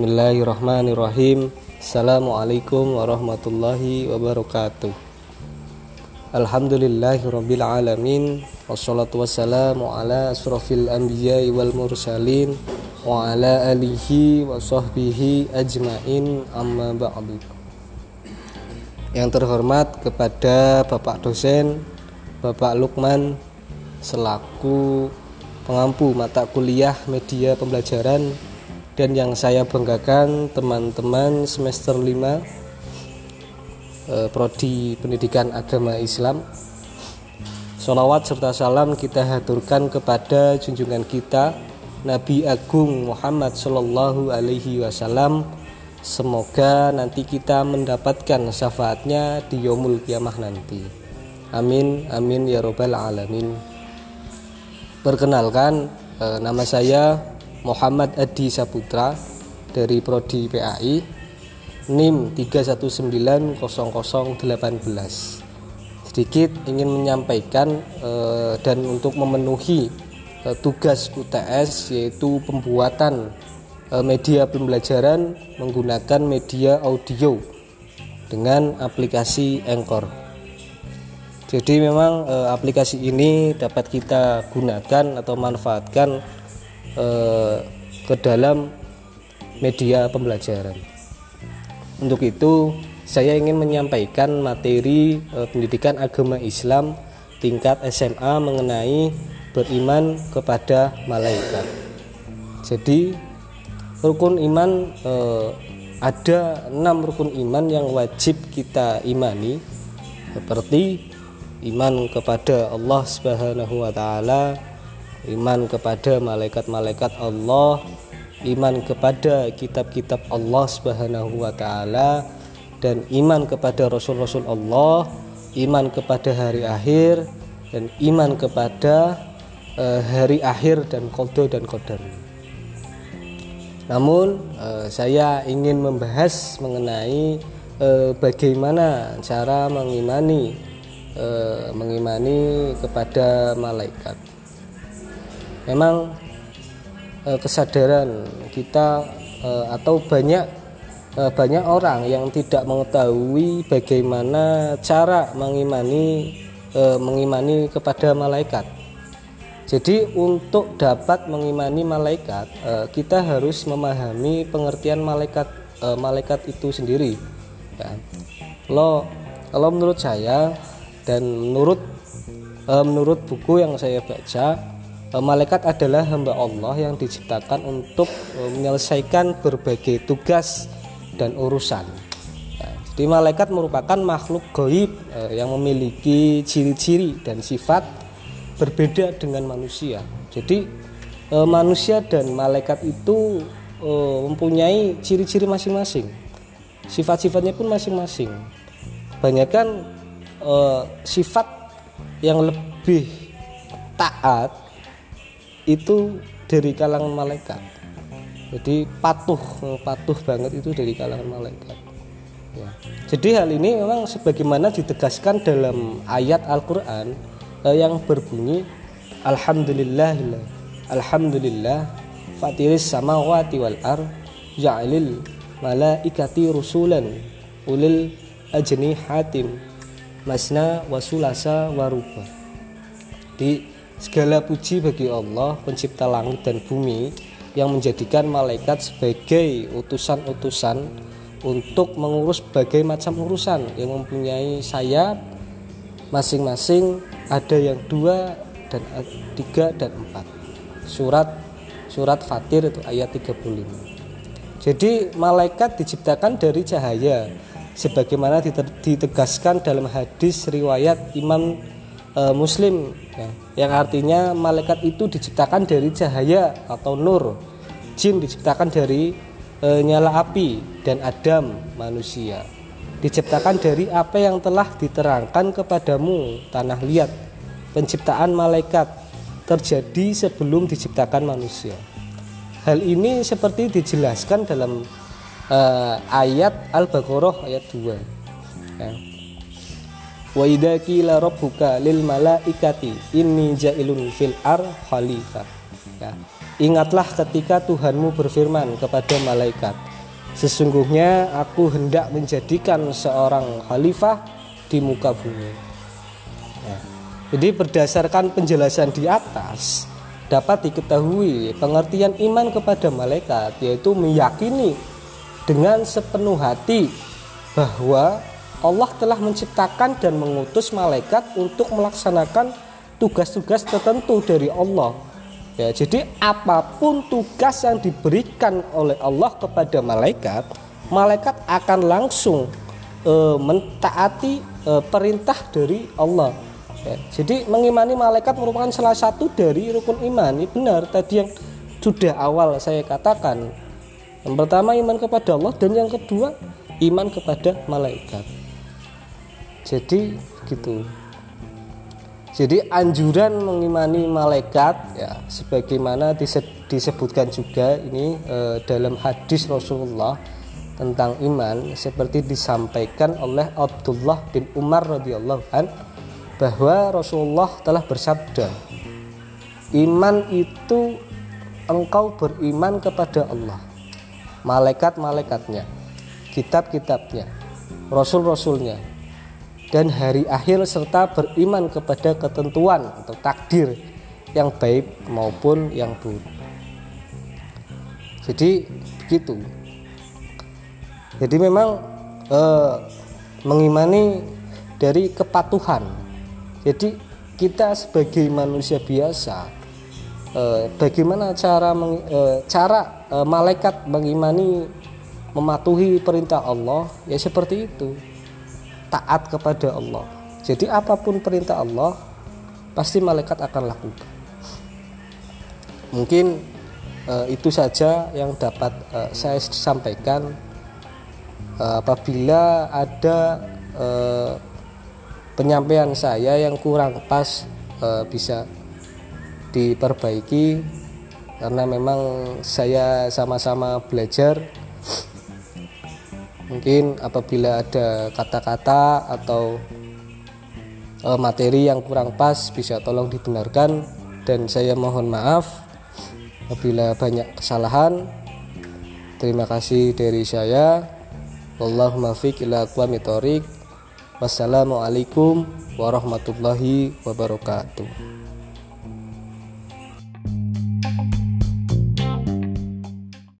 Bismillahirrahmanirrahim. Assalamualaikum warahmatullahi wabarakatuh. Alhamdulillahirabbil alamin. Wassalatu wassalamu ala asrofil anbiya wal mursalin wa ala alihi wa sahbihi ajmain. Amma ba'du. Yang terhormat kepada Bapak dosen Bapak Lukman selaku pengampu mata kuliah media pembelajaran dan yang saya banggakan teman-teman semester 5 eh, prodi pendidikan agama Islam. Salawat serta salam kita haturkan kepada junjungan kita Nabi Agung Muhammad Sallallahu Alaihi Wasallam. Semoga nanti kita mendapatkan syafaatnya di Yomul Kiamah nanti. Amin, amin ya robbal alamin. Perkenalkan, eh, nama saya Muhammad Adi Saputra dari Prodi PAI NIM 3190018 sedikit ingin menyampaikan eh, dan untuk memenuhi eh, tugas UTS yaitu pembuatan eh, media pembelajaran menggunakan media audio dengan aplikasi Anchor. Jadi memang aplikasi ini dapat kita gunakan atau manfaatkan eh, ke dalam media pembelajaran. Untuk itu, saya ingin menyampaikan materi eh, pendidikan agama Islam tingkat SMA mengenai beriman kepada malaikat. Jadi, rukun iman eh, ada enam rukun iman yang wajib kita imani seperti iman kepada Allah Subhanahu wa taala, iman kepada malaikat-malaikat Allah, iman kepada kitab-kitab Allah Subhanahu wa taala dan iman kepada rasul-rasul Allah, iman kepada hari akhir dan iman kepada uh, hari akhir dan qada dan qadar. Namun uh, saya ingin membahas mengenai uh, bagaimana cara mengimani mengimani kepada malaikat memang e, kesadaran kita e, atau banyak e, banyak orang yang tidak mengetahui bagaimana cara mengimani e, mengimani kepada malaikat. Jadi untuk dapat mengimani malaikat, e, kita harus memahami pengertian malaikat e, malaikat itu sendiri. Ya. Kalau kalau menurut saya dan menurut menurut buku yang saya baca malaikat adalah hamba Allah yang diciptakan untuk eh, menyelesaikan berbagai tugas dan urusan. Nah, jadi malaikat merupakan makhluk goib eh, yang memiliki ciri-ciri dan sifat berbeda dengan manusia. Jadi manusia dan malaikat itu mempunyai ciri-ciri masing-masing. Sifat-sifatnya pun masing-masing. Banyak kan sifat yang lebih taat itu dari kalangan malaikat. Jadi patuh patuh banget itu dari kalangan malaikat. Ya. jadi hal ini memang sebagaimana ditegaskan dalam ayat Al-Quran eh, yang berbunyi Alhamdulillah Alhamdulillah fatiris samawati wal ar ja'ilil malaikati rusulan ulil ajni hatim masna wasulasa waruba di Segala puji bagi Allah, pencipta langit dan bumi, yang menjadikan malaikat sebagai utusan-utusan untuk mengurus berbagai macam urusan. Yang mempunyai sayap masing-masing ada yang dua dan tiga dan empat. Surat surat Fatir itu ayat 35 jadi malaikat diciptakan dari cahaya sebagaimana ditegaskan dalam hadis riwayat Imam e, Muslim. Ya, yang artinya malaikat itu diciptakan dari cahaya atau nur. Jin diciptakan dari e, nyala api dan Adam manusia. Diciptakan dari apa yang telah diterangkan kepadamu tanah liat. Penciptaan malaikat terjadi sebelum diciptakan manusia. Hal ini seperti dijelaskan dalam uh, ayat Al-Baqarah ayat 2 ya. Wa idza qila rabbuka lil malaikati inni ja'ilun fil ar khalifah. Ya. Ingatlah ketika Tuhanmu berfirman kepada malaikat, Sesungguhnya aku hendak menjadikan seorang khalifah di muka bumi. Ya. Jadi berdasarkan penjelasan di atas dapat diketahui pengertian iman kepada malaikat yaitu meyakini dengan sepenuh hati bahwa Allah telah menciptakan dan mengutus malaikat untuk melaksanakan tugas-tugas tertentu dari Allah Ya, jadi apa pun tugas yang diberikan oleh Allah kepada malaikat, malaikat akan langsung e, mentaati e, perintah dari Allah. Ya, jadi mengimani malaikat merupakan salah satu dari rukun iman. Ini benar tadi yang sudah awal saya katakan. Yang pertama iman kepada Allah dan yang kedua iman kepada malaikat. Jadi gitu. Jadi anjuran mengimani malaikat ya sebagaimana disebutkan juga ini e, dalam hadis Rasulullah tentang iman seperti disampaikan oleh Abdullah bin Umar radhiyallahu an bahwa Rasulullah telah bersabda iman itu engkau beriman kepada Allah malaikat-malaikatnya kitab-kitabnya rasul-rasulnya dan hari akhir serta beriman kepada ketentuan atau takdir yang baik maupun yang buruk. Jadi begitu. Jadi memang eh, mengimani dari kepatuhan. Jadi kita sebagai manusia biasa, eh, bagaimana cara meng, eh, cara eh, malaikat mengimani mematuhi perintah Allah ya seperti itu taat kepada Allah. Jadi apa pun perintah Allah pasti malaikat akan lakukan. Mungkin uh, itu saja yang dapat uh, saya sampaikan. Uh, apabila ada uh, penyampaian saya yang kurang pas uh, bisa diperbaiki karena memang saya sama-sama belajar mungkin apabila ada kata-kata atau uh, materi yang kurang pas bisa tolong dibenarkan. Dan saya mohon maaf apabila banyak kesalahan. Terima kasih dari saya. Allahumma fiq ila wassalamualaikum warahmatullahi wabarakatuh